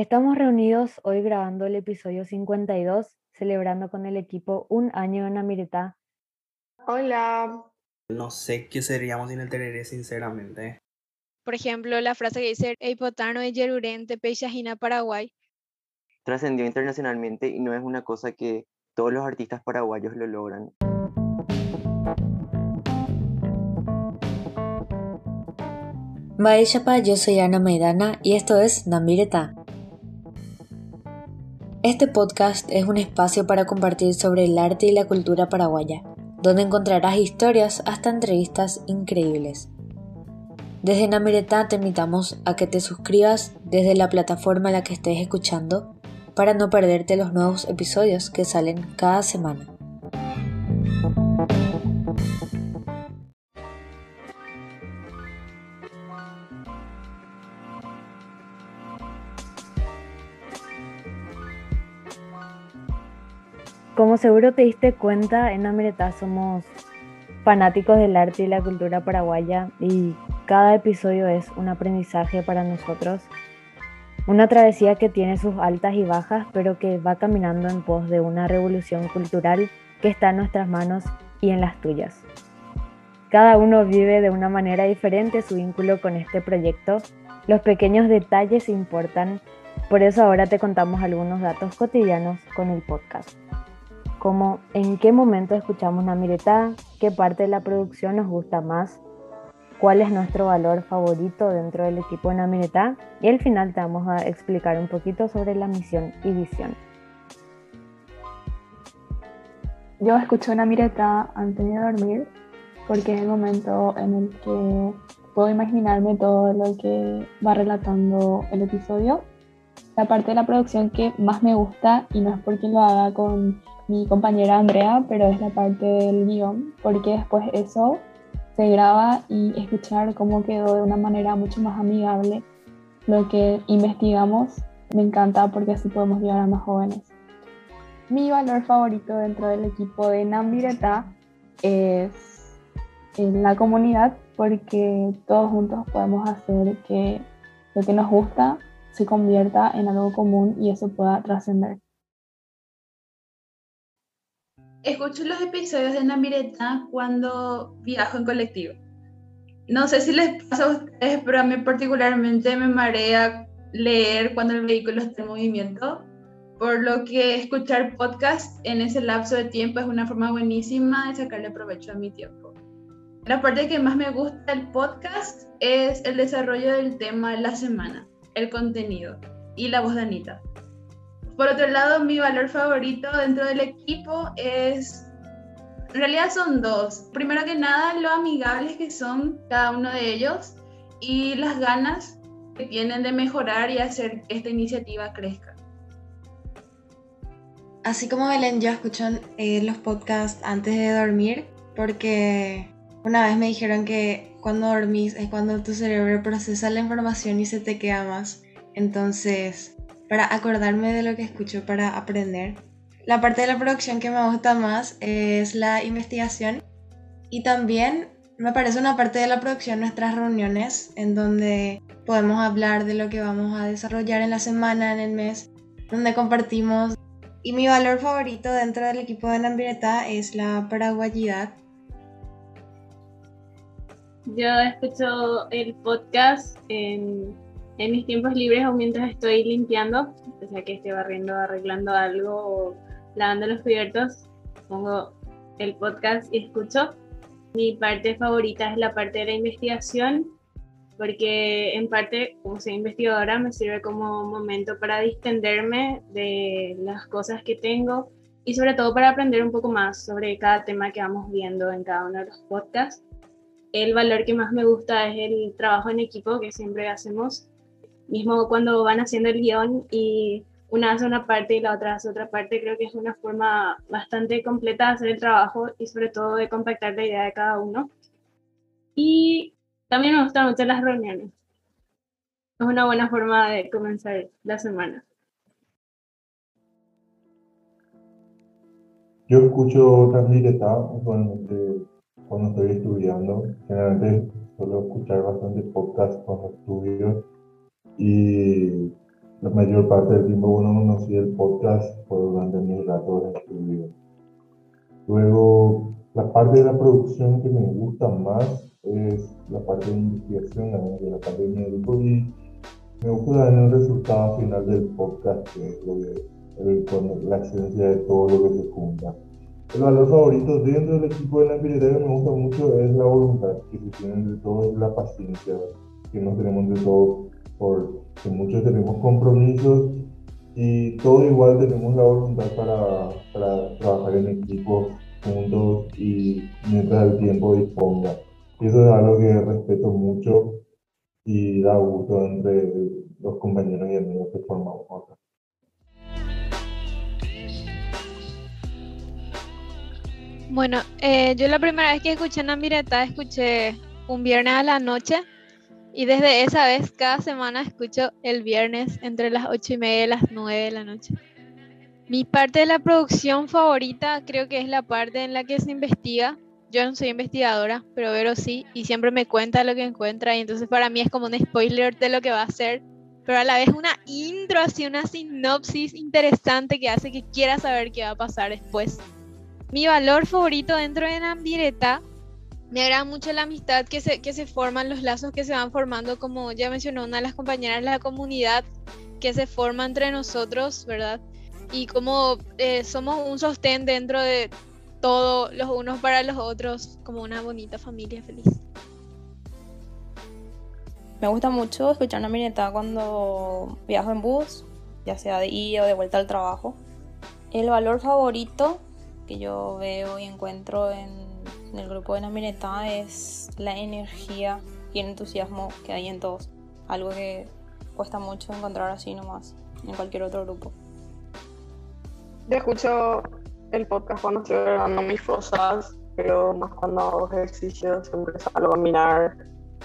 Estamos reunidos hoy grabando el episodio 52, celebrando con el equipo un año en Amiretá. Hola. No sé qué seríamos sin el tereré, sinceramente. Por ejemplo, la frase que dice Eipotano de Yerurente, Peixajina, Paraguay. Trascendió internacionalmente y no es una cosa que todos los artistas paraguayos lo logran. Chapa, yo soy Ana Maidana y esto es Namireta. Este podcast es un espacio para compartir sobre el arte y la cultura paraguaya, donde encontrarás historias hasta entrevistas increíbles. Desde Namireta te invitamos a que te suscribas desde la plataforma a la que estés escuchando para no perderte los nuevos episodios que salen cada semana. Como seguro te diste cuenta, en Amereta somos fanáticos del arte y la cultura paraguaya y cada episodio es un aprendizaje para nosotros. Una travesía que tiene sus altas y bajas, pero que va caminando en pos de una revolución cultural que está en nuestras manos y en las tuyas. Cada uno vive de una manera diferente su vínculo con este proyecto. Los pequeños detalles importan, por eso ahora te contamos algunos datos cotidianos con el podcast como en qué momento escuchamos Namireta, qué parte de la producción nos gusta más, cuál es nuestro valor favorito dentro del equipo de Namireta y al final te vamos a explicar un poquito sobre la misión y visión. Yo escucho Namireta antes de dormir porque es el momento en el que puedo imaginarme todo lo que va relatando el episodio. La parte de la producción que más me gusta y no es porque lo haga con mi compañera Andrea, pero es la parte del guion, porque después eso se graba y escuchar cómo quedó de una manera mucho más amigable lo que investigamos me encanta porque así podemos llegar a más jóvenes. Mi valor favorito dentro del equipo de Nambireta es la comunidad porque todos juntos podemos hacer que lo que nos gusta se convierta en algo común y eso pueda trascender. Escucho los episodios de Namireta cuando viajo en colectivo. No sé si les pasa a ustedes, pero a mí particularmente me marea leer cuando el vehículo está en movimiento, por lo que escuchar podcast en ese lapso de tiempo es una forma buenísima de sacarle provecho a mi tiempo. La parte que más me gusta del podcast es el desarrollo del tema de la semana, el contenido y la voz de Anita. Por otro lado, mi valor favorito dentro del equipo es, en realidad son dos. Primero que nada, lo amigables que son cada uno de ellos y las ganas que tienen de mejorar y hacer que esta iniciativa crezca. Así como Belén, yo escucho eh, los podcasts antes de dormir porque una vez me dijeron que cuando dormís es cuando tu cerebro procesa la información y se te queda más. Entonces, para acordarme de lo que escucho, para aprender. La parte de la producción que me gusta más es la investigación y también me parece una parte de la producción nuestras reuniones en donde podemos hablar de lo que vamos a desarrollar en la semana, en el mes, donde compartimos. Y mi valor favorito dentro del equipo de Nambireta es la paraguayidad. Yo escucho el podcast en en mis tiempos libres o mientras estoy limpiando, o sea que estoy barriendo, arreglando algo o lavando los cubiertos, pongo el podcast y escucho. Mi parte favorita es la parte de la investigación, porque en parte, como soy investigadora, me sirve como momento para distenderme de las cosas que tengo y sobre todo para aprender un poco más sobre cada tema que vamos viendo en cada uno de los podcasts. El valor que más me gusta es el trabajo en equipo que siempre hacemos mismo cuando van haciendo el guion y una hace una parte y la otra hace otra parte, creo que es una forma bastante completa de hacer el trabajo y sobre todo de compactar la idea de cada uno. Y también me gustan mucho las reuniones. Es una buena forma de comenzar la semana. Yo escucho también cuando, cuando estoy estudiando. Generalmente suelo escuchar bastante podcast cuando estudio y la mayor parte del tiempo bueno conocí el podcast fue durante mis ratos de. Luego, la parte de la producción que me gusta más es la parte de investigación, la parte de médico y me gusta también el resultado final del podcast, que es lo que, el, con la esencia de todo lo que se junta. El valor favorito dentro del equipo de la biblioteca que me gusta mucho es la voluntad que se tiene de todos, la paciencia que nos tenemos de todos, porque muchos tenemos compromisos y todos igual tenemos la voluntad para, para trabajar en equipo juntos y mientras el tiempo disponga. Y eso es algo que respeto mucho y da gusto entre los compañeros y amigos que formamos acá. Bueno, eh, yo la primera vez que escuché Namireta escuché un viernes a la noche y desde esa vez cada semana escucho el viernes entre las ocho y media y las 9 de la noche. Mi parte de la producción favorita creo que es la parte en la que se investiga yo no soy investigadora, pero Vero sí, y siempre me cuenta lo que encuentra, y entonces para mí es como un spoiler de lo que va a hacer, pero a la vez una intro, así una sinopsis interesante que hace que quiera saber qué va a pasar después. Mi valor favorito dentro de Nambireta me agrada mucho la amistad que se, que se forman, los lazos que se van formando, como ya mencionó una de las compañeras, la comunidad que se forma entre nosotros, ¿verdad? Y como eh, somos un sostén dentro de, todo los unos para los otros como una bonita familia feliz. Me gusta mucho escuchar una mineta cuando viajo en bus, ya sea de ida o de vuelta al trabajo. El valor favorito que yo veo y encuentro en, el grupo de Namineta es la energía y el entusiasmo que hay en todos. Algo que cuesta mucho encontrar así nomás en cualquier otro grupo. Yo escucho el podcast cuando estoy grabando mis cosas, pero más cuando hago ejercicio siempre salgo a mirar,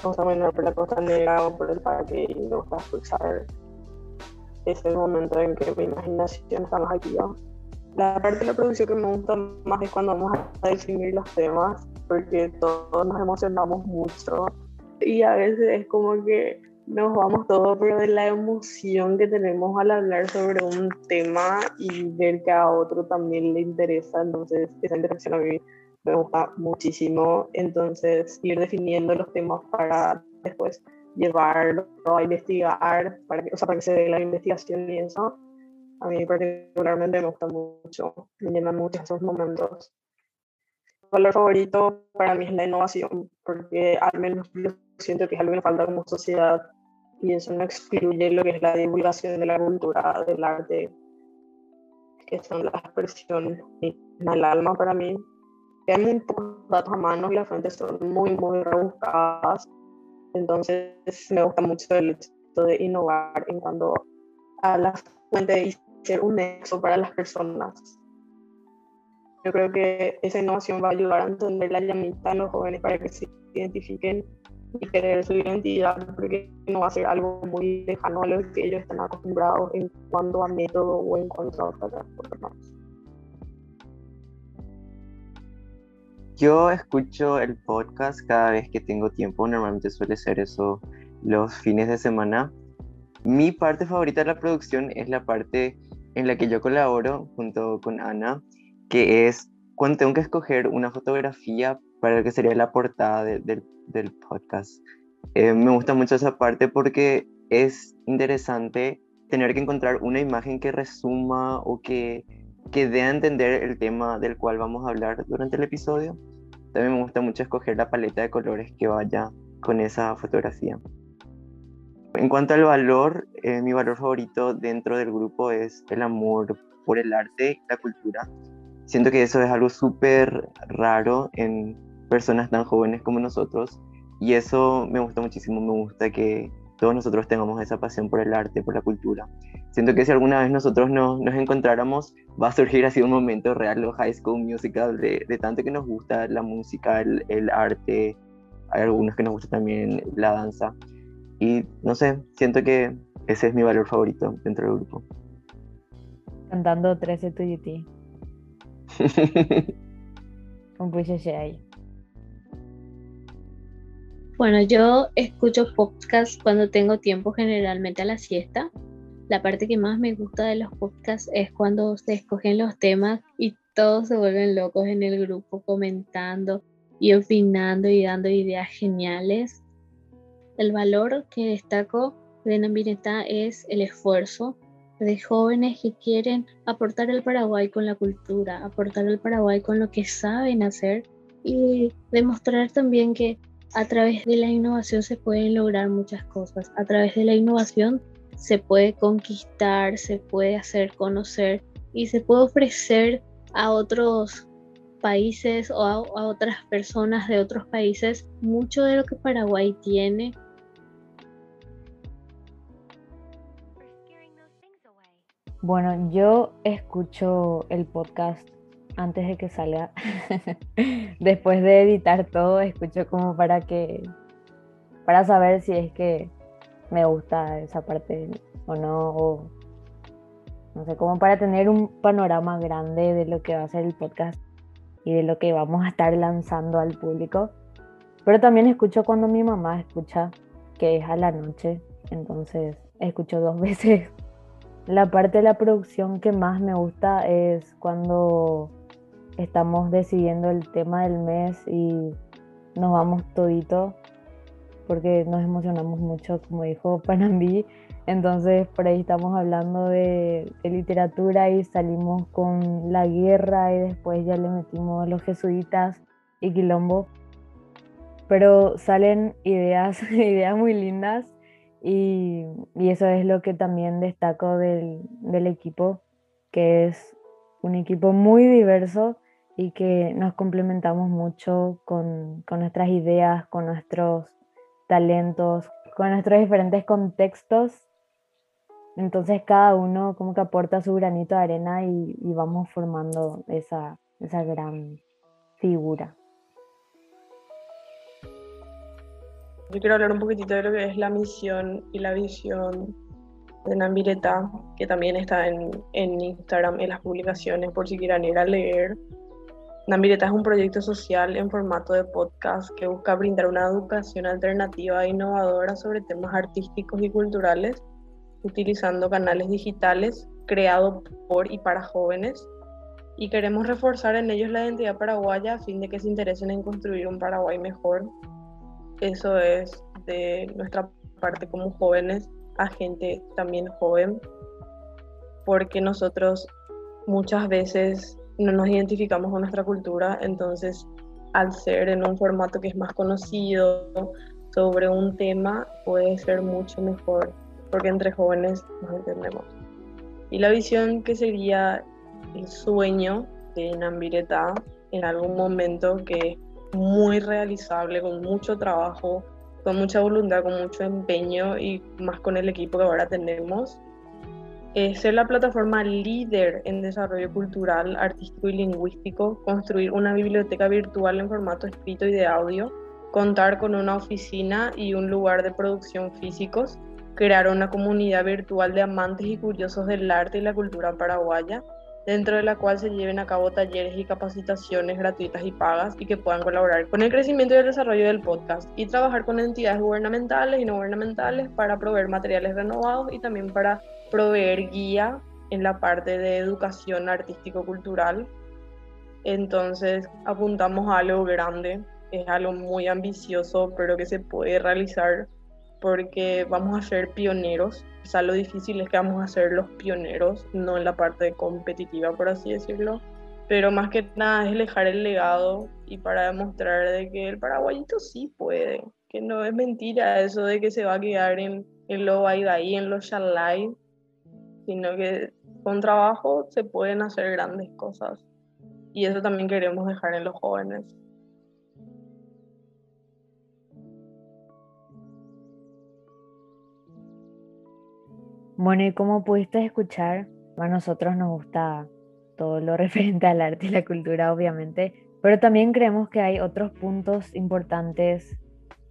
vamos a caminar por la costanera o por el parque y me gusta escuchar. Es el momento en que mi imaginación está más activa. La parte de la producción que me gusta más es cuando vamos a definir los temas, porque todos nos emocionamos mucho. Y a veces es como que nos vamos todos, pero de la emoción que tenemos al hablar sobre un tema y ver que a otro también le interesa, entonces esa interacción a mí me gusta muchísimo, entonces ir definiendo los temas para después llevarlo a investigar, para que, o sea, para que se dé la investigación y eso, a mí particularmente me gusta mucho, me llenan mucho esos momentos. El valor favorito para mí es la innovación, porque al menos yo siento que es algo que nos falta como sociedad y eso no excluye lo que es la divulgación de la cultura, del arte, que son la expresión del alma para mí. Hay muy pocos datos a mano y las fuentes son muy, muy rebuscadas. Entonces me gusta mucho el hecho de innovar en cuanto a la fuente y ser un nexo para las personas. Yo creo que esa innovación va a ayudar a entender la llamita en los jóvenes para que se identifiquen y querer su identidad, porque no va a ser algo muy lejano a lo que ellos están acostumbrados en cuanto a método o en cuanto a otras cosas Yo escucho el podcast cada vez que tengo tiempo, normalmente suele ser eso los fines de semana. Mi parte favorita de la producción es la parte en la que yo colaboro junto con Ana, que es cuando tengo que escoger una fotografía para lo que sería la portada del podcast. Eh, me gusta mucho esa parte porque es interesante tener que encontrar una imagen que resuma o que, que dé a entender el tema del cual vamos a hablar durante el episodio. También me gusta mucho escoger la paleta de colores que vaya con esa fotografía. En cuanto al valor, eh, mi valor favorito dentro del grupo es el amor por el arte y la cultura. Siento que eso es algo súper raro en personas tan jóvenes como nosotros y eso me gusta muchísimo, me gusta que todos nosotros tengamos esa pasión por el arte, por la cultura. Siento que si alguna vez nosotros nos, nos encontráramos, va a surgir así un momento real, los high school musical, de, tanto que nos gusta la música, el, el, arte, hay algunos que nos gusta también la danza. Y no sé, siento que ese es mi valor favorito dentro del grupo. Cantando 13 to UT. Un ahí. Bueno, yo escucho podcast cuando tengo tiempo, generalmente a la siesta. la parte que más me gusta de los podcasts es cuando se escogen los temas y todos se vuelven locos en el grupo comentando y opinando y dando ideas geniales. El valor que destaco de Nambireta es el esfuerzo de jóvenes que quieren aportar al Paraguay con la cultura, aportar al Paraguay con lo que saben hacer y demostrar también que a través de la innovación se pueden lograr muchas cosas. A través de la innovación se puede conquistar, se puede hacer conocer y se puede ofrecer a otros países o a, otras personas de otros países mucho de lo que Paraguay tiene. Bueno, yo escucho el podcast antes de que salga. Después de editar todo, escucho como para que para saber si es que me gusta esa parte o no o no sé, como para tener un panorama grande de lo que va a ser el podcast y de lo que vamos a estar lanzando al público. Pero también escucho cuando mi mamá escucha, que es a la noche, entonces escucho dos veces. La parte de la producción que más me gusta es cuando estamos decidiendo el tema del mes y nos vamos todito porque nos emocionamos mucho, como dijo Panambi. Entonces por ahí estamos hablando de, literatura y salimos con la guerra y después ya le metimos los jesuitas y quilombo. Pero salen ideas, ideas muy lindas y, eso es lo que también destaco del, del equipo, que es un equipo muy diverso y que nos complementamos mucho con, con nuestras ideas, con nuestros talentos, con nuestros diferentes contextos. Entonces cada uno como que aporta su granito de arena y, vamos formando esa, esa gran figura. Yo quiero hablar un poquitito de lo que es la misión y la visión de Nambireta, que también está en, en Instagram, en las publicaciones, por si quieran ir a leer. Nambireta es un proyecto social en formato de podcast que busca brindar una educación alternativa e innovadora sobre temas artísticos y culturales, utilizando canales digitales creados por y para jóvenes. Y queremos reforzar en ellos la identidad paraguaya a fin de que se interesen en construir un Paraguay mejor. Eso es de nuestra parte como jóvenes a gente también joven, porque nosotros muchas veces no nos identificamos con nuestra cultura, entonces al ser en un formato que es más conocido sobre un tema puede ser mucho mejor porque entre jóvenes nos entendemos. Y la visión que sería el sueño de Nambireta en algún momento que muy realizable, con mucho trabajo, con mucha voluntad, con mucho empeño y más con el equipo que ahora tenemos, ser la plataforma líder en desarrollo cultural, artístico y lingüístico, construir una biblioteca virtual en formato escrito y de audio, contar con una oficina y un lugar de producción físicos, crear una comunidad virtual de amantes y curiosos del arte y la cultura paraguaya, dentro de la cual se lleven a cabo talleres y capacitaciones gratuitas y pagas y que puedan colaborar con el crecimiento y el desarrollo del podcast y trabajar con entidades gubernamentales y no gubernamentales para proveer materiales renovados y también para proveer guía en la parte de educación artístico-cultural. Entonces apuntamos a algo grande, es algo muy ambicioso, pero que se puede realizar porque vamos a ser pioneros. O sea, lo difícil es que vamos a ser los pioneros, no en la parte competitiva, por así decirlo. Pero más que nada es dejar el legado y para demostrar de que el paraguayito sí puede, que no es mentira eso de que se va a quedar en, en lo ahí, en lo shalai, sino que con trabajo se pueden hacer grandes cosas. Y eso también queremos dejar en los jóvenes. Bueno, y como pudiste escuchar, a nosotros nos gusta todo lo referente al arte y la cultura, obviamente, pero también creemos que hay otros puntos importantes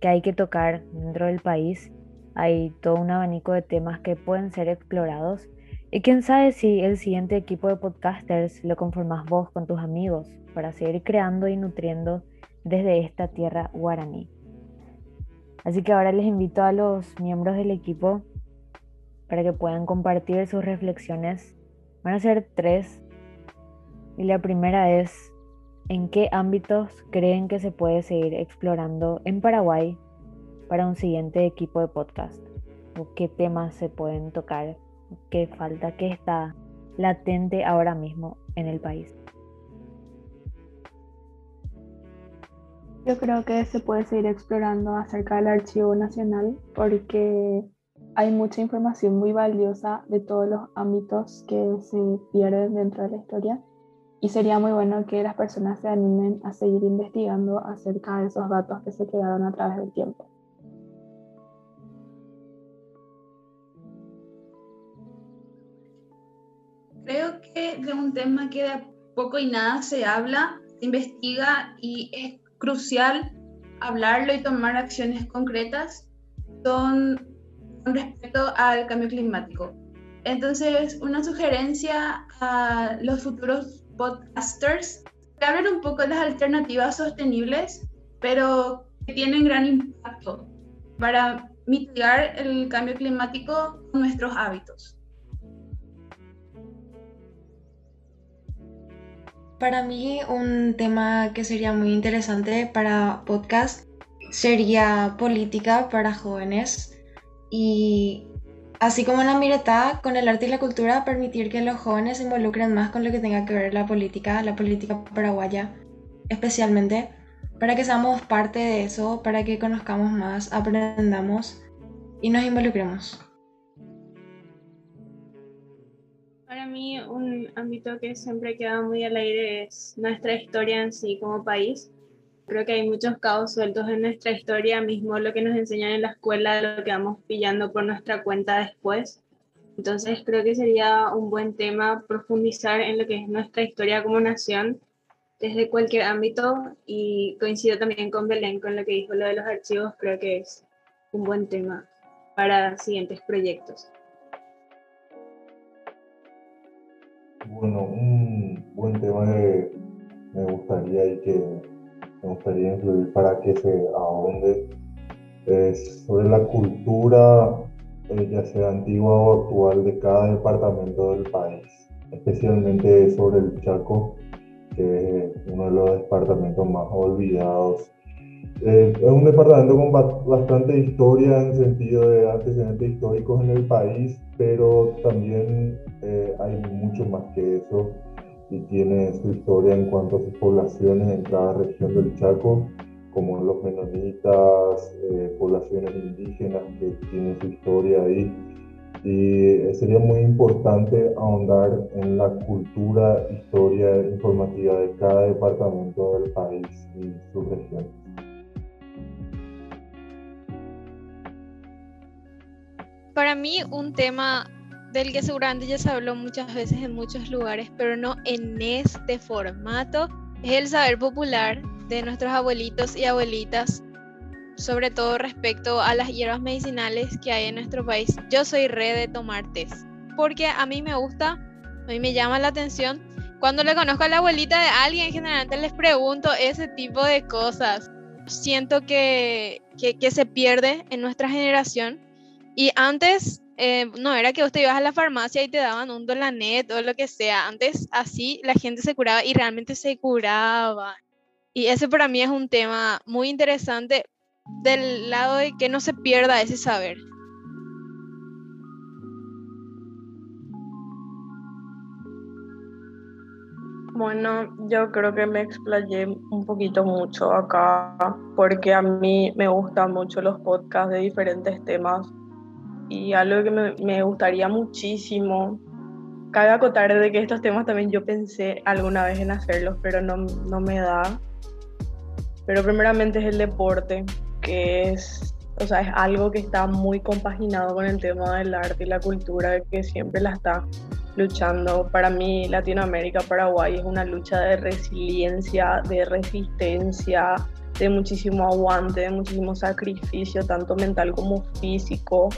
que hay que tocar dentro del país. Hay todo un abanico de temas que pueden ser explorados. Y quién sabe si el siguiente equipo de podcasters lo conformas vos con tus amigos para seguir creando y nutriendo desde esta tierra guaraní. Así que ahora les invito a los miembros del equipo para que puedan compartir sus reflexiones. Van a ser tres. Y la primera es, ¿en qué ámbitos creen que se puede seguir explorando en Paraguay para un siguiente equipo de podcast? ¿O qué temas se pueden tocar? ¿Qué falta? ¿Qué está latente ahora mismo en el país? Yo creo que se puede seguir explorando acerca del Archivo Nacional porque hay mucha información muy valiosa de todos los ámbitos que se pierden dentro de la historia y sería muy bueno que las personas se animen a seguir investigando acerca de esos datos que se quedaron a través del tiempo. Creo que de un tema que de poco y nada se habla, se investiga y es crucial hablarlo y tomar acciones concretas son con respecto al cambio climático. Entonces, una sugerencia a los futuros podcasters que hablen un poco de las alternativas sostenibles, pero que tienen gran impacto para mitigar el cambio climático con nuestros hábitos. Para mí un tema que sería muy interesante para podcast sería política para jóvenes y así como en la con el arte y la cultura, permitir que los jóvenes se involucren más con lo que tenga que ver la política, la política paraguaya especialmente, para que seamos parte de eso, para que conozcamos más, aprendamos y nos involucremos. Para mí un ámbito que siempre queda muy al aire es nuestra historia en sí como país. Creo que hay muchos cabos sueltos en nuestra historia, mismo lo que nos enseñan en la escuela, lo que vamos pillando por nuestra cuenta después. Entonces creo que sería un buen tema profundizar en lo que es nuestra historia como nación desde cualquier ámbito y coincido también con Belén con lo que dijo lo de los archivos, creo que es un buen tema para siguientes proyectos. Bueno, un buen tema que me gustaría y que me gustaría incluir para que se ahonde es sobre la cultura, eh, ya sea antigua o actual, de cada departamento del país, especialmente sobre el Chaco, que es uno de los departamentos más olvidados. Eh, es un departamento con bastante historia en sentido de antecedentes históricos en el país, pero también eh, hay mucho más que eso y tiene su historia en cuanto a sus poblaciones en cada región del Chaco, como los menonitas, eh, poblaciones indígenas que tienen su historia ahí. Y eh, sería muy importante ahondar en la cultura, historia informativa de cada departamento del país y su región. Para mí un tema del que seguramente ya se habló muchas veces en muchos lugares, pero no en este formato, es el saber popular de nuestros abuelitos y abuelitas, sobre todo respecto a las hierbas medicinales que hay en nuestro país. Yo soy re de tomar test, porque a mí me gusta, a mí me llama la atención. Cuando le conozco a la abuelita de alguien, generalmente les pregunto ese tipo de cosas. Siento que, que se pierde en nuestra generación. Y antes eh, no era que vos ibas a la farmacia y te daban un dolanet o lo que sea. Antes así la gente se curaba y realmente se curaba. Y ese para mí es un tema muy interesante del lado de que no se pierda ese saber. Bueno, yo creo que me explayé un poquito mucho acá porque a mí me gustan mucho los podcasts de diferentes temas y algo que me, me gustaría muchísimo. Cabe acotar de que estos temas también yo pensé alguna vez en hacerlos, pero no, no me da. Pero primeramente es el deporte, que es, o sea, es algo que está muy compaginado con el tema del arte y la cultura, que siempre la está luchando. Para mí, Latinoamérica, Paraguay es una lucha de resiliencia, de resistencia, de muchísimo aguante, de muchísimo sacrificio, tanto mental como físico.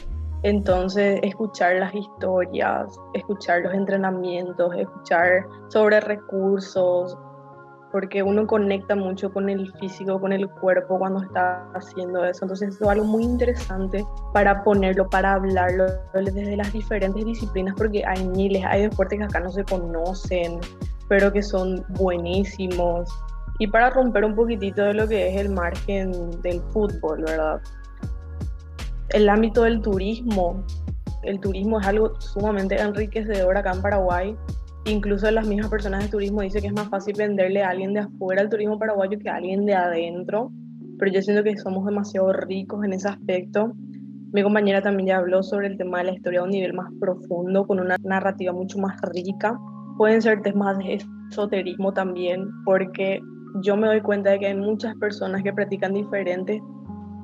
Entonces, escuchar las historias, escuchar los entrenamientos, escuchar sobre recursos, porque uno conecta mucho con el físico, con el cuerpo cuando está haciendo eso. Entonces es algo muy interesante para ponerlo, para hablarlo desde las diferentes disciplinas, porque hay miles, hay deportes que acá no se conocen, pero que son buenísimos. Y para romper un poquitito de lo que es el margen del fútbol, ¿verdad? El ámbito del turismo. El turismo es algo sumamente enriquecedor acá en Paraguay incluso las mismas personas de turismo dicen que es más fácil venderle a alguien de afuera el turismo paraguayo que a alguien de adentro, pero yo siento que somos demasiado ricos en ese aspecto. Mi compañera también ya habló sobre el tema de la historia a un nivel más profundo, con una narrativa mucho más rica. Pueden ser temas de esoterismo también, porque yo me doy cuenta de que hay muchas personas que practican diferentes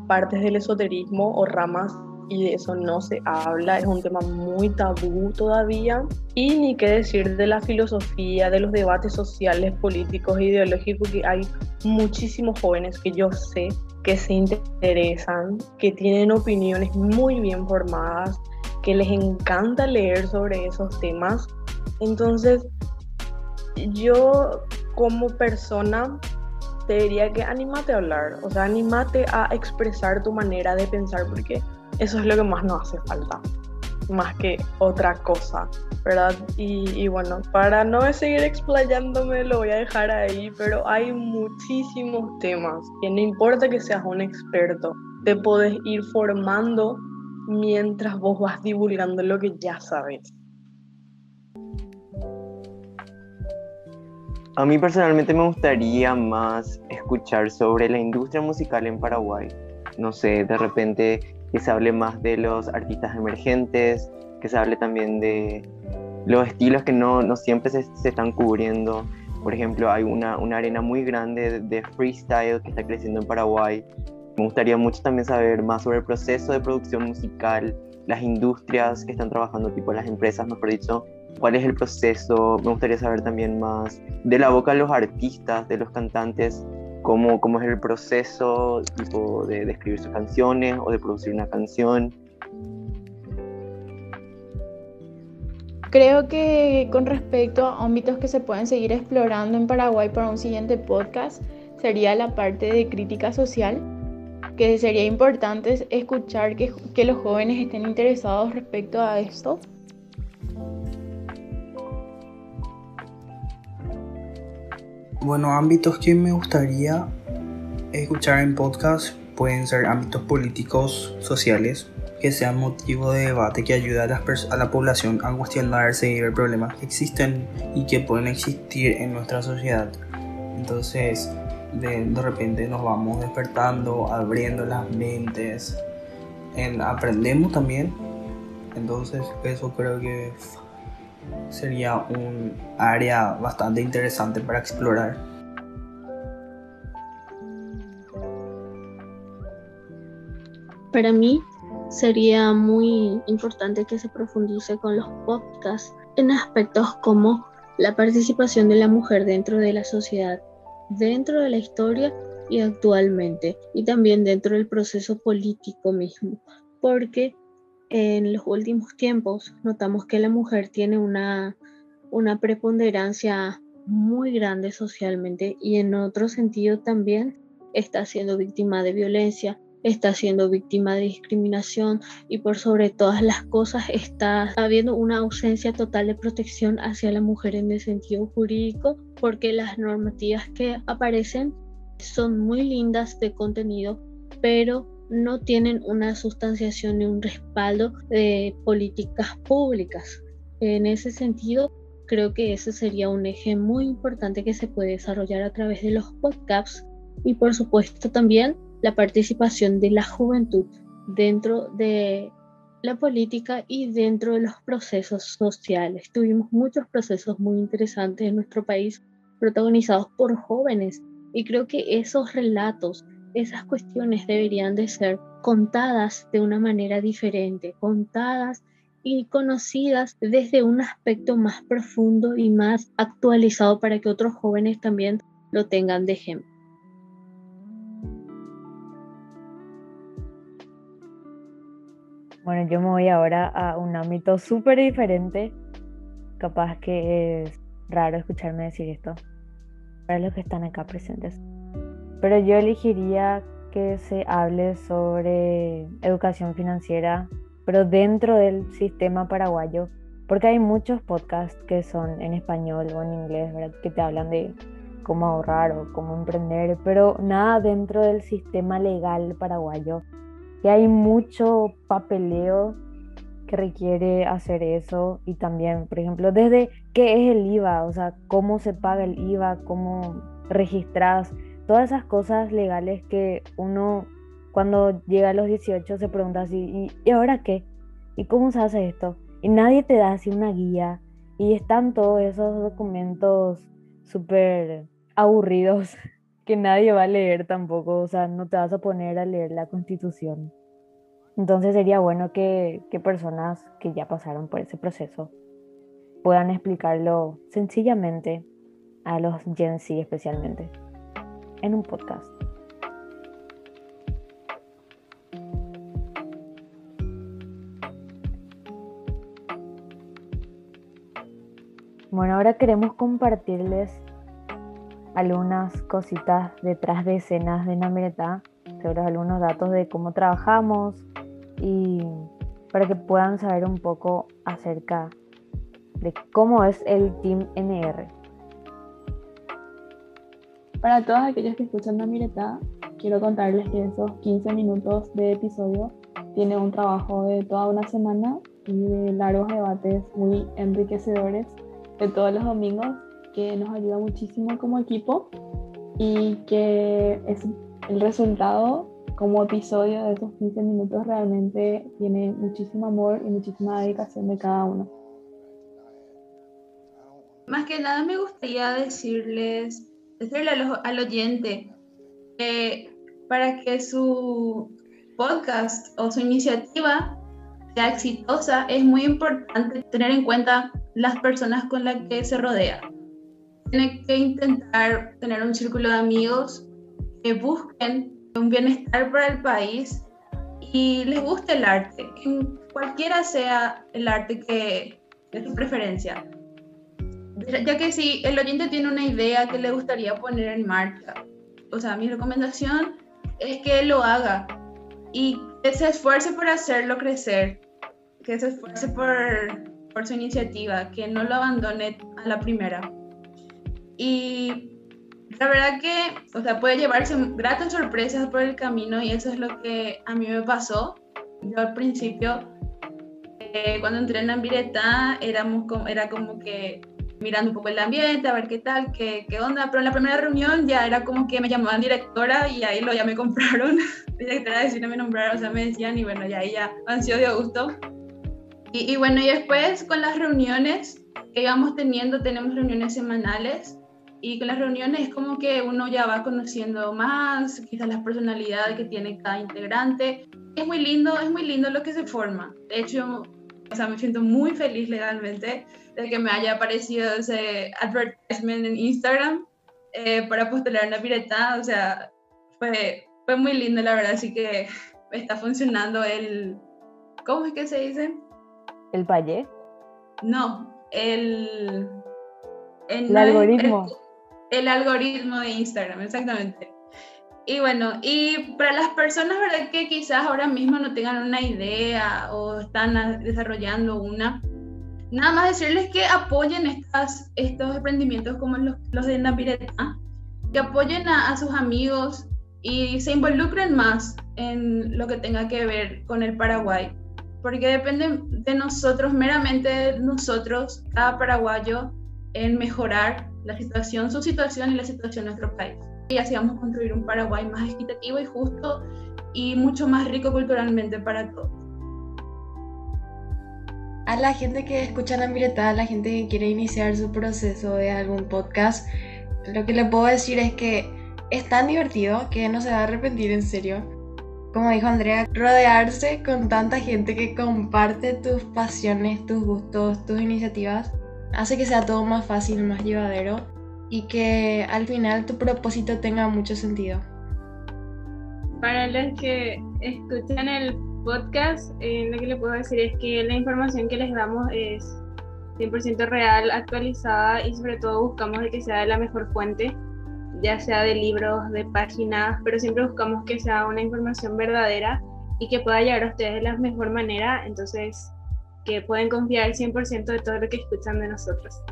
partes del esoterismo o ramas y de eso no se habla, es un tema muy tabú todavía. Y ni qué decir de la filosofía, de los debates sociales, políticos e ideológicos, que hay muchísimos jóvenes que yo sé que se interesan, que tienen opiniones muy bien formadas, que les encanta leer sobre esos temas. Entonces, yo como persona te diría que animate a hablar, o sea, animate a expresar tu manera de pensar, porque eso es lo que más nos hace falta, más que otra cosa, ¿verdad? Y, bueno, para no seguir explayándome, lo voy a dejar ahí, pero hay muchísimos temas que no importa que seas un experto, te puedes ir formando mientras vos vas divulgando lo que ya sabes. A mí personalmente me gustaría más escuchar sobre la industria musical en Paraguay. No sé, de repente que se hable más de los artistas emergentes, que se hable también de los estilos que no, no siempre se, se, están cubriendo. Por ejemplo, hay una, una arena muy grande de, freestyle que está creciendo en Paraguay. Me gustaría mucho también saber más sobre el proceso de producción musical, las industrias que están trabajando, tipo las empresas, mejor dicho, cuál es el proceso. Me gustaría saber también más de la boca de los artistas, de los cantantes, cómo, cómo es el proceso tipo, de, de escribir sus canciones o de producir una canción. Creo que con respecto a ámbitos que se pueden seguir explorando en Paraguay para un siguiente podcast, sería la parte de crítica social, que sería importante escuchar que, que los jóvenes estén interesados respecto a esto Bueno, ámbitos que me gustaría escuchar en podcast pueden ser ámbitos políticos, sociales, que sean motivo de debate que ayude a, las a la población a cuestionarse y ver problemas que existen y que pueden existir en nuestra sociedad. Entonces, de, de repente nos vamos despertando, abriendo las mentes, en, aprendemos también. Entonces, eso creo que sería un área bastante interesante para explorar. Para mí sería muy importante que se profundice con los podcasts en aspectos como la participación de la mujer dentro de la sociedad, dentro de la historia y actualmente, y también dentro del proceso político mismo, porque en los últimos tiempos notamos que la mujer tiene una, una preponderancia muy grande socialmente y en otro sentido también está siendo víctima de violencia, está siendo víctima de discriminación y por sobre todas las cosas está habiendo una ausencia total de protección hacia la mujer en el sentido jurídico porque las normativas que aparecen son muy lindas de contenido pero no tienen una sustanciación ni un respaldo de políticas públicas. En ese sentido, creo que ese sería un eje muy importante que se puede desarrollar a través de los podcasts y por supuesto también la participación de la juventud dentro de la política y dentro de los procesos sociales. Tuvimos muchos procesos muy interesantes en nuestro país protagonizados por jóvenes y creo que esos relatos esas cuestiones deberían de ser contadas de una manera diferente, contadas y conocidas desde un aspecto más profundo y más actualizado para que otros jóvenes también lo tengan de ejemplo. Bueno, yo me voy ahora a un ámbito súper diferente. Capaz que es raro escucharme decir esto. para los que están acá presentes. Pero yo elegiría que se hable sobre educación financiera, pero dentro del sistema paraguayo, porque hay muchos podcasts que son en español o en inglés, ¿verdad? Que te hablan de cómo ahorrar o cómo emprender, pero nada dentro del sistema legal paraguayo. Y hay mucho papeleo que requiere hacer eso y también, por ejemplo, desde qué es el IVA, o sea, cómo se paga el IVA, cómo registras, todas esas cosas legales que uno cuando llega a los 18 se pregunta así, ¿y, ahora qué? ¿Y cómo se hace esto? Y nadie te da así una guía y están todos esos documentos súper aburridos que nadie va a leer tampoco, o sea, no te vas a poner a leer la constitución. Entonces sería bueno que, que personas que ya pasaron por ese proceso puedan explicarlo sencillamente a los Gen Z especialmente en un podcast. Bueno, ahora queremos compartirles algunas cositas detrás de escenas de Namireta, sobre algunos datos de cómo trabajamos y para que puedan saber un poco acerca de cómo es el Team NR. Para todos aquellos que escuchan Namireta, quiero contarles que esos 15 minutos de episodio tiene un trabajo de toda una semana y de largos debates muy enriquecedores de todos los domingos que nos ayuda muchísimo como equipo y que es el resultado como episodio de esos 15 minutos realmente tiene muchísimo amor y muchísima dedicación de cada uno. Más que nada me gustaría decirles, decirle al oyente que para que su podcast o su iniciativa sea exitosa es muy importante tener en cuenta las personas con las que se rodea tiene que intentar tener un círculo de amigos que busquen un bienestar para el país y les guste el arte, cualquiera sea el arte que de su preferencia. Ya que si el oyente tiene una idea que le gustaría poner en marcha, o sea, mi recomendación es que lo haga y que se esfuerce por hacerlo crecer, que se esfuerce por, por su iniciativa, que no lo abandone a la primera. Y la verdad que, o sea, puede llevarse gratas sorpresas por el camino y eso es lo que a mí me pasó. Yo al principio, eh, cuando entré en Ambireta, éramos como, era como que mirando un poco el ambiente, a ver qué tal, qué, qué onda, pero en la primera reunión ya era como que me llamaban directora y ahí lo ya me compraron, directora de cine me nombraron, o sea, me decían y bueno, ya ahí ya ansió de gusto. Y, y bueno, y después con las reuniones que íbamos teniendo, tenemos reuniones semanales, y con las reuniones es como que uno ya va conociendo más, quizás las personalidades que tiene cada integrante. Es muy lindo, es muy lindo lo que se forma. De hecho, o sea, me siento muy feliz legalmente de que me haya aparecido ese advertisement en Instagram eh, para postular una pireta. O sea, fue, fue muy lindo, la verdad. Así que está funcionando el. ¿Cómo es que se dice? ¿El payé? No, el. El, algoritmo el algoritmo de Instagram, exactamente. Y bueno, y para las personas, ¿verdad? Que quizás ahora mismo no tengan una idea o están desarrollando una, nada más decirles que apoyen estas, estos emprendimientos como los, los de Napireta, que apoyen a, a, sus amigos y se involucren más en lo que tenga que ver con el Paraguay, porque depende de nosotros, meramente de nosotros, cada paraguayo, en mejorar la situación, su situación y la situación de nuestro país. Y así vamos a construir un Paraguay más equitativo y justo y mucho más rico culturalmente para todos. A la gente que escucha la mireta, a la gente que quiere iniciar su proceso de algún podcast, lo que le puedo decir es que es tan divertido que no se va a arrepentir en serio. Como dijo Andrea, rodearse con tanta gente que comparte tus pasiones, tus gustos, tus iniciativas, hace que sea todo más fácil, más llevadero y que al final tu propósito tenga mucho sentido. Para los que escuchan el podcast, eh, lo que les puedo decir es que la información que les damos es 100% real, actualizada y sobre todo buscamos de que sea de la mejor fuente. ya sea de libros, de páginas, pero siempre buscamos que sea una información verdadera y que pueda llegar a ustedes de la mejor manera, entonces que pueden confiar el 100% de todo lo que escuchan de nosotros.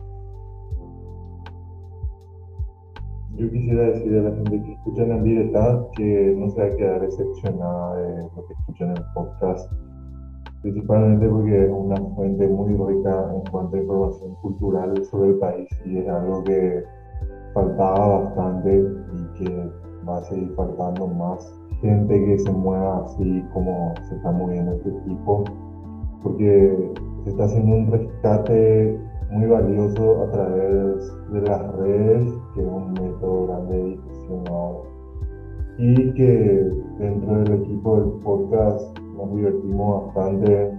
Yo quisiera decir a la gente que escucha en directa que no se va a quedar decepcionada de lo que escuchan en el podcast, principalmente porque es una fuente muy rica en cuanto a información cultural sobre el país y es algo que faltaba bastante y que va a seguir faltando más gente que se mueva así como se está moviendo este equipo, porque se está haciendo un rescate muy valioso a través de las redes, que un método grande de difusión ahora. Y que dentro del equipo del podcast nos divertimos bastante,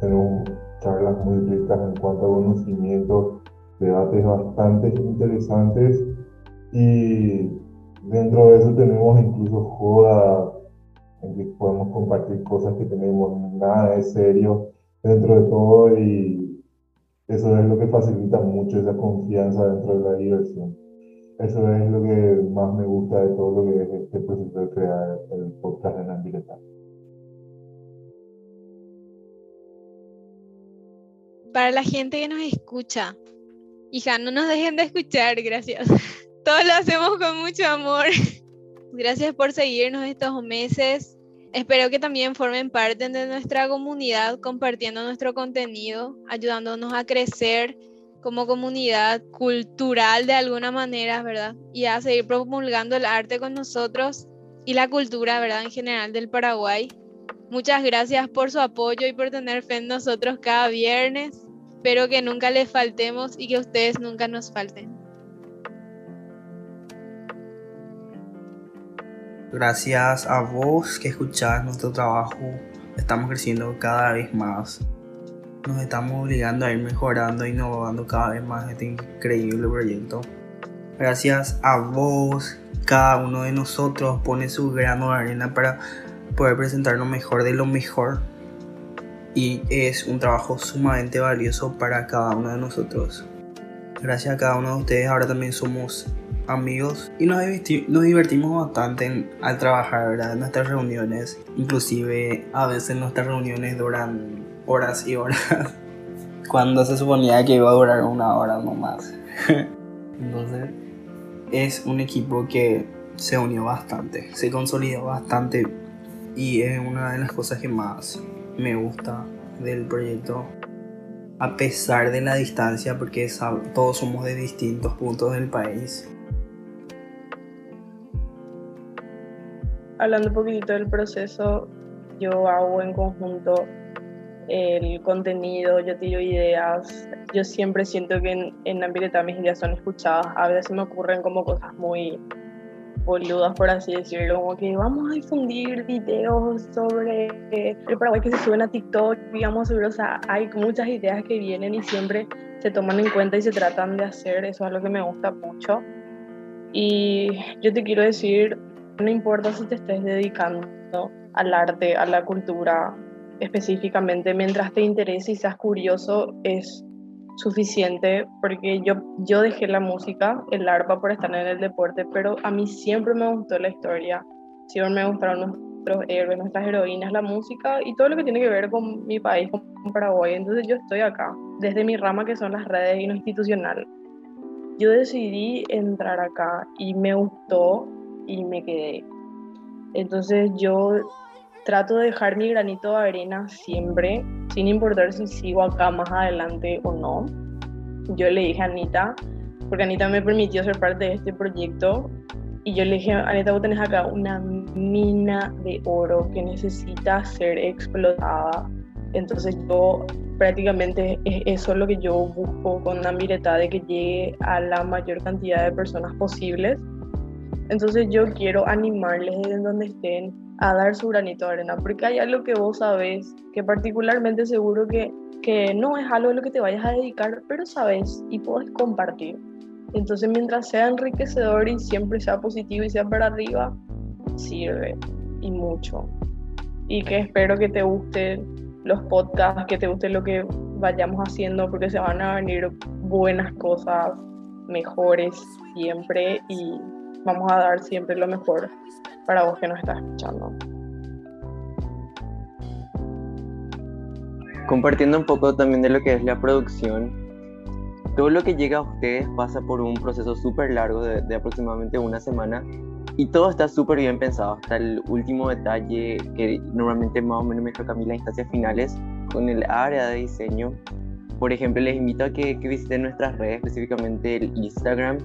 tenemos charlas muy ricas en cuanto a conocimiento, debates bastante interesantes y dentro de eso tenemos incluso joda en que podemos compartir cosas que tenemos nada de serio dentro de todo y eso es lo que facilita mucho esa confianza dentro de la diversión. Eso es lo que más me gusta de todo lo que es este proceso de crear el podcast en Ambireta. Para la gente que nos escucha, hija, no nos dejen de escuchar, gracias. Todo lo hacemos con mucho amor. Gracias por seguirnos estos meses. Espero que también formen parte de nuestra comunidad compartiendo nuestro contenido, ayudándonos a crecer como comunidad cultural de alguna manera, ¿verdad? Y a seguir promulgando el arte con nosotros y la cultura, ¿verdad? En general del Paraguay. Muchas gracias por su apoyo y por tener fe en nosotros cada viernes. Espero que nunca les faltemos y que ustedes nunca nos falten. Gracias a vos que escuchás nuestro trabajo, estamos creciendo cada vez más. Nos estamos obligando a ir mejorando, e innovando cada vez más este increíble proyecto. Gracias a vos, cada uno de nosotros pone su grano de arena para poder presentar lo mejor de lo mejor. Y es un trabajo sumamente valioso para cada uno de nosotros. Gracias a cada uno de ustedes, ahora también somos amigos y nos, divertimos bastante al trabajar ¿verdad? en nuestras reuniones. Inclusive a veces nuestras reuniones duran horas y horas. Cuando se suponía que iba a durar una hora no más. Entonces es un equipo que se unió bastante, se consolidó bastante y es una de las cosas que más me gusta del proyecto a pesar de la distancia, porque todos somos de distintos puntos del país. hablando un poquitito del proceso, yo hago en conjunto el contenido, yo tiro ideas. Yo siempre siento que en, en Ambireta mis ideas son escuchadas. A veces me ocurren como cosas muy boludas, por así decirlo, como que vamos a difundir videos sobre el Paraguay que se suben a TikTok a o sea, hay muchas ideas que vienen y siempre se toman en cuenta y se tratan de hacer, eso es lo que me gusta mucho. Y yo te quiero decir, no importa si te estés dedicando al arte, a la cultura específicamente, mientras te interese y seas curioso, es suficiente porque yo, yo dejé la música, el arpa por estar en el deporte, pero a mí siempre me gustó la historia, siempre me gustaron nuestros héroes, nuestras heroínas, la música y todo lo que tiene que ver con mi país, con Paraguay. Entonces yo estoy acá, desde mi rama que son las redes y lo institucional. Yo decidí entrar acá y me gustó y me quedé. Entonces yo trato de dejar mi granito de arena siempre, sin importar si sigo acá más adelante o no. Yo le dije a Anita, porque Anita me permitió ser parte de este proyecto, y yo le dije, Anita, vos tenés acá una mina de oro que necesita ser explotada. Entonces yo prácticamente es eso lo que yo busco con Ambireta, de que llegue a la mayor cantidad de personas posibles entonces yo quiero animarles desde donde estén a dar su granito de arena, porque hay algo que vos sabes, que particularmente seguro que, que no es algo a lo que te vayas a dedicar, pero sabes y puedes compartir. Entonces mientras sea enriquecedor y siempre sea positivo y sea para arriba, sirve y mucho. Y que espero que te gusten los podcasts, que te guste lo que vayamos haciendo, porque se van a venir buenas cosas, mejores siempre y vamos a dar siempre lo mejor para vos que nos estás escuchando. Compartiendo un poco también de lo que es la producción, todo lo que llega a ustedes pasa por un proceso súper largo de, de, aproximadamente una semana y todo está súper bien pensado, hasta el último detalle que normalmente más o menos me toca a mí las instancias finales con el área de diseño. Por ejemplo, les invito a que, que visiten nuestras redes, específicamente el Instagram,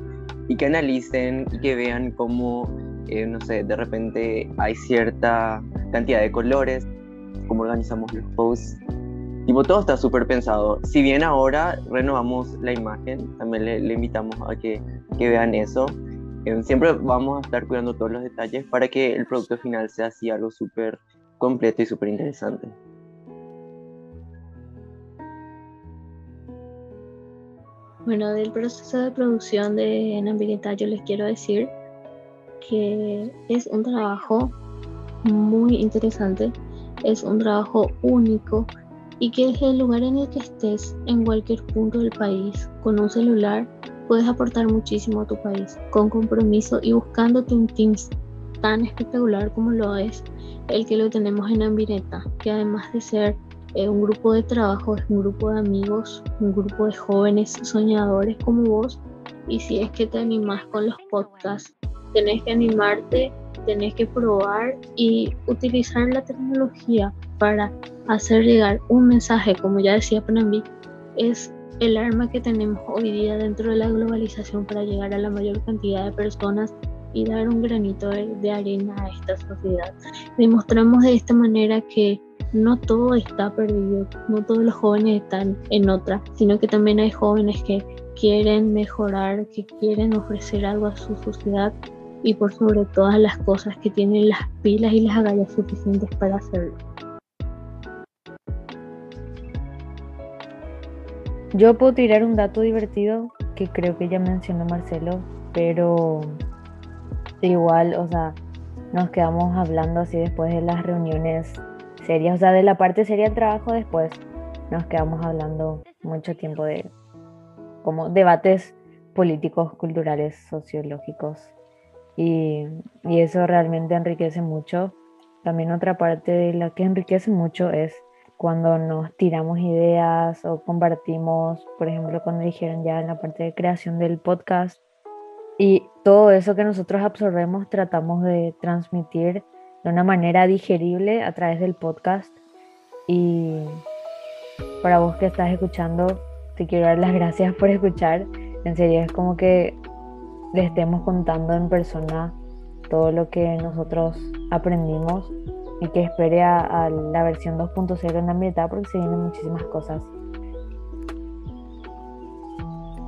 y que analicen y que vean cómo, eh, no sé, de repente hay cierta cantidad de colores, cómo organizamos los posts. Tipo, todo está súper pensado. Si bien ahora renovamos la imagen, también le, le invitamos a que, que vean eso. Eh, siempre vamos a estar cuidando todos los detalles para que el producto final sea así algo súper completo y súper interesante. Bueno, del proceso de producción de Enambireta yo les quiero decir que es un trabajo muy interesante, es un trabajo único y que desde el lugar en el que estés, en cualquier punto del país, con un celular, puedes aportar muchísimo a tu país, con compromiso y buscándote un team tan espectacular como lo es el que lo tenemos en Ambireta, que además de ser eh, un grupo de trabajo, un grupo de amigos, un grupo de jóvenes soñadores como vos. Y si es que te animás con los podcasts, tenés que animarte, tenés que probar y utilizar la tecnología para hacer llegar un mensaje, como ya decía Panambi, es el arma que tenemos hoy día dentro de la globalización para llegar a la mayor cantidad de personas y dar un granito de arena a esta sociedad. Demostramos de esta manera que no todo está perdido, no todos los jóvenes están en otra, sino que también hay jóvenes que quieren mejorar, que quieren ofrecer algo a su sociedad y por sobre todas las cosas que tienen las pilas y las agallas suficientes para hacerlo. Yo puedo tirar un dato divertido que creo que ya mencionó Marcelo, pero igual, o sea, nos quedamos hablando así después de las reuniones serias, o sea, de la parte seria del trabajo después nos quedamos hablando mucho tiempo de como debates políticos, culturales, sociológicos y, y eso realmente enriquece mucho. También otra parte de la que enriquece mucho es cuando nos tiramos ideas o compartimos, por ejemplo, cuando dijeron ya en la parte de creación del podcast y todo eso que nosotros absorbemos tratamos de transmitir de una manera digerible a través del podcast. Y para vos que estás escuchando, te quiero dar las gracias por escuchar. En serio, es como que le estemos contando en persona todo lo que nosotros aprendimos y que espere a, la versión 2.0 en la mitad porque se vienen muchísimas cosas.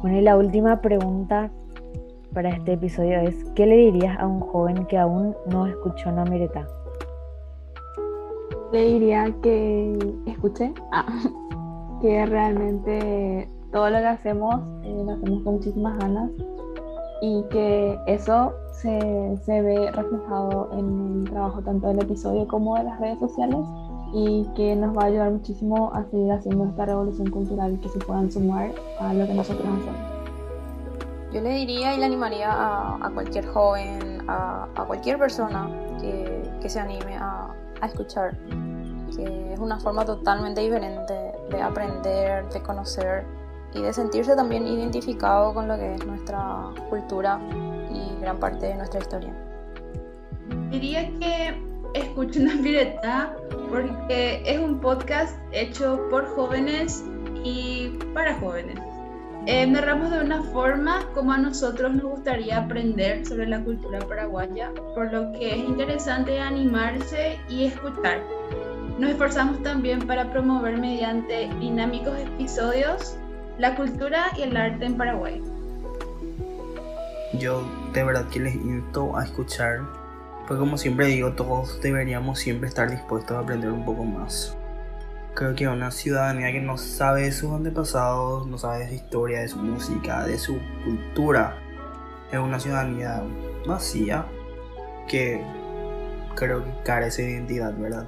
Bueno, y la última pregunta para este episodio es, ¿qué le dirías a un joven que aún no escuchó Namireta? Le diría que escuche, ah, que realmente todo lo que hacemos eh, lo hacemos con muchísimas ganas y que eso se, se, ve reflejado en el trabajo tanto del episodio como de las redes sociales y que nos va a ayudar muchísimo a seguir haciendo esta revolución cultural y que se puedan sumar a lo que nosotros hacemos. Yo le diría y le animaría a, cualquier joven, a, cualquier persona que, se anime a, escuchar, que es una forma totalmente diferente de aprender, de conocer y de sentirse también identificado con lo que es nuestra cultura y gran parte de nuestra historia. Diría que escuchen una pireta porque es un podcast hecho por jóvenes y para jóvenes eh, narramos de una forma como a nosotros nos gustaría aprender sobre la cultura paraguaya, por lo que es interesante animarse y escuchar. Nos esforzamos también para promover mediante dinámicos episodios la cultura y el arte en Paraguay. Yo de verdad que les invito a escuchar, pues como siempre digo, todos deberíamos siempre estar dispuestos a aprender un poco más creo que una ciudadanía que no sabe de sus antepasados, no sabe de su historia, de su música, de su cultura, es una ciudadanía vacía que creo que carece de identidad, ¿verdad?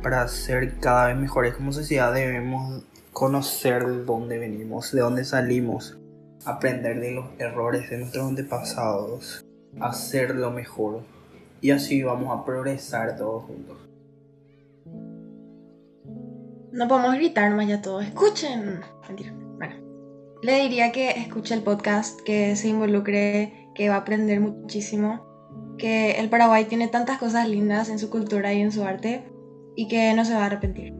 Para ser cada vez mejores como sociedad debemos conocer de dónde venimos, de dónde salimos, aprender de los errores de nuestros antepasados hacerlo mejor y así vamos a progresar todos juntos. No podemos gritar más ya todos. Escuchen. Mentira. Bueno. Le diría que escuche el podcast, que se involucre, que va a aprender muchísimo. Que el Paraguay tiene tantas cosas lindas en su cultura y en su arte y que no se va a arrepentir.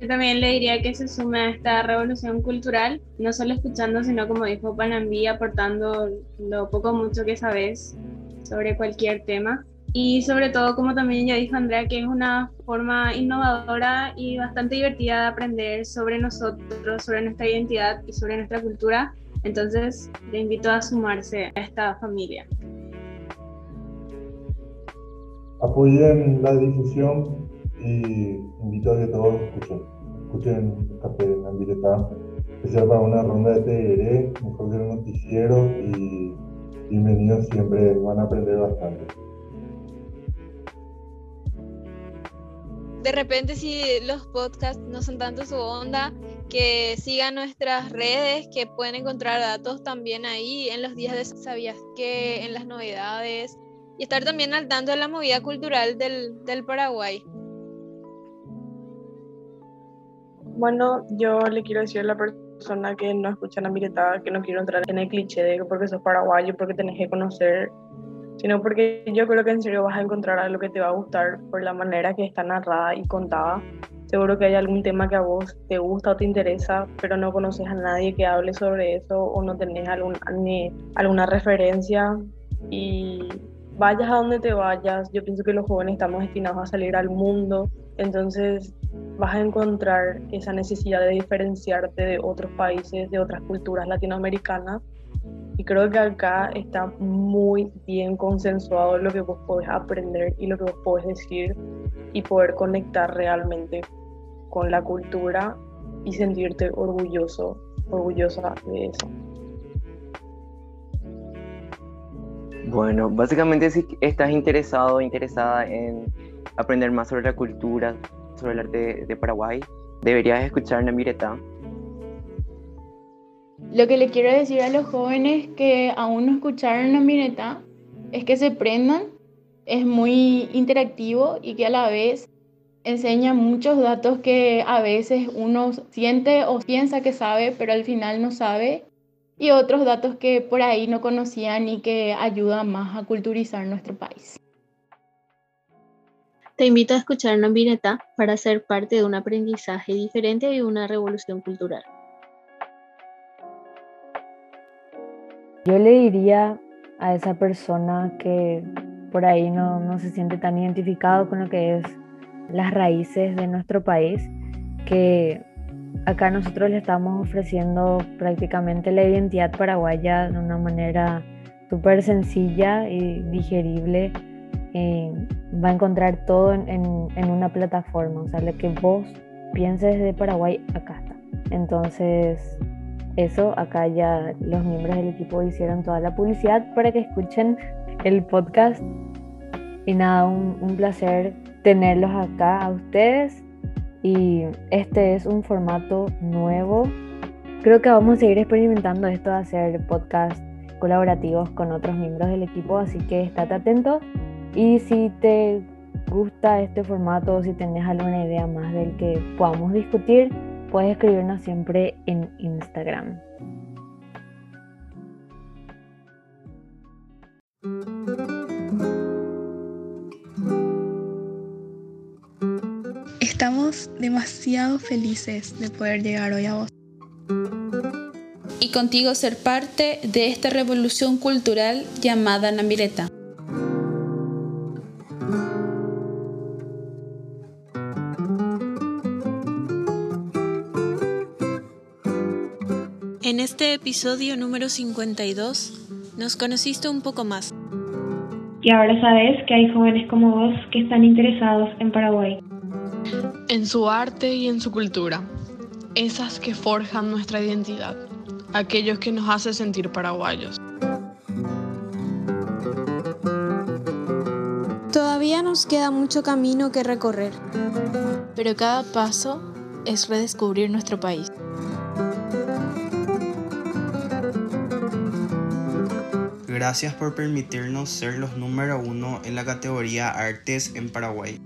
Yo también le diría que se sume a esta revolución cultural, no solo escuchando, sino como dijo Panambí, aportando lo poco mucho que sabes sobre cualquier tema. Y sobre todo, como también ya dijo Andrea, que es una forma innovadora y bastante divertida de aprender sobre nosotros, sobre nuestra identidad y sobre nuestra cultura. Entonces, le invito a sumarse a esta familia. Apoyen la difusión y invito a que todos escuchen. Escuchen Café Ambireta, especial para una ronda de TR, mejor que el noticiero y bienvenidos siempre, van a aprender bastante. De repente si los podcasts no son tanto su onda, que sigan nuestras redes, que pueden encontrar datos también ahí en los días de Sabías que, en las novedades, y estar también al tanto de la movida cultural del, del Paraguay. Bueno, yo le quiero decir a la persona que no escucha la mireta que no quiero entrar en el cliché de que porque sos paraguayo, porque tenés que conocer, sino porque yo creo que en serio vas a encontrar algo que te va a gustar por la manera que está narrada y contada. Seguro que hay algún tema que a vos te gusta o te interesa, pero no conoces a nadie que hable sobre eso o no tenés ni alguna referencia y vayas a donde te vayas, yo pienso que los jóvenes estamos destinados a salir al mundo, entonces vas a encontrar esa necesidad de diferenciarte de otros países, de otras culturas latinoamericanas. Y creo que acá está muy bien consensuado lo que vos podés aprender y lo que vos podés decir y poder conectar realmente con la cultura y sentirte orgulloso, orgullosa de eso. Bueno, básicamente si estás interesado interesada en aprender más sobre la cultura, sobre el arte de Paraguay, deberías escuchar Namireta. Lo que le quiero decir a los jóvenes que aún no escucharon Namireta es que se prendan, es muy interactivo y que a la vez enseña muchos datos que a veces uno siente o piensa que sabe, pero al final no sabe, y otros datos que por ahí no conocían y que ayudan más a culturizar nuestro país. Te invito a escuchar Nambireta para ser parte de un aprendizaje diferente y una revolución cultural. Yo le diría a esa persona que por ahí no, no se siente tan identificado con lo que es las raíces de nuestro país, que acá nosotros le estamos ofreciendo prácticamente la identidad paraguaya de una manera súper sencilla y digerible eh, va a encontrar todo en, una plataforma. O sea, lo que vos pienses de Paraguay, acá está. Entonces, eso, acá ya los miembros del equipo hicieron toda la publicidad para que escuchen el podcast. Y nada, un, placer tenerlos acá a ustedes. Y este es un formato nuevo. Creo que vamos a seguir experimentando esto de hacer podcast colaborativos con otros miembros del equipo, así que estate atento. Y si te gusta este formato o si tenés alguna idea más del que podamos discutir, puedes escribirnos siempre en Instagram. Estamos demasiado felices de poder llegar hoy a vos. Y contigo ser parte de esta revolución cultural llamada Namireta. Este episodio número 52 nos conociste un poco más. Y ahora sabes que hay jóvenes como vos que están interesados en Paraguay. En su arte y en su cultura. Esas que forjan nuestra identidad. Aquellos que nos hacen sentir paraguayos. Todavía nos queda mucho camino que recorrer, pero cada paso es redescubrir nuestro país. Gracias por permitirnos ser los número uno en la categoría Artes en Paraguay.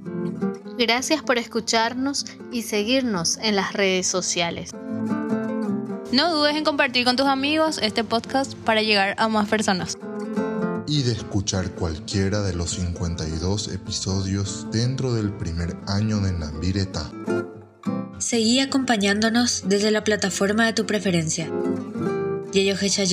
Gracias por escucharnos y seguirnos en las redes sociales. No dudes en compartir con tus amigos este podcast para llegar a más personas. Y de escuchar cualquiera de los 52 episodios dentro del primer año de Nambireta. Seguí acompañándonos desde la plataforma de tu preferencia. Yeyo Hecha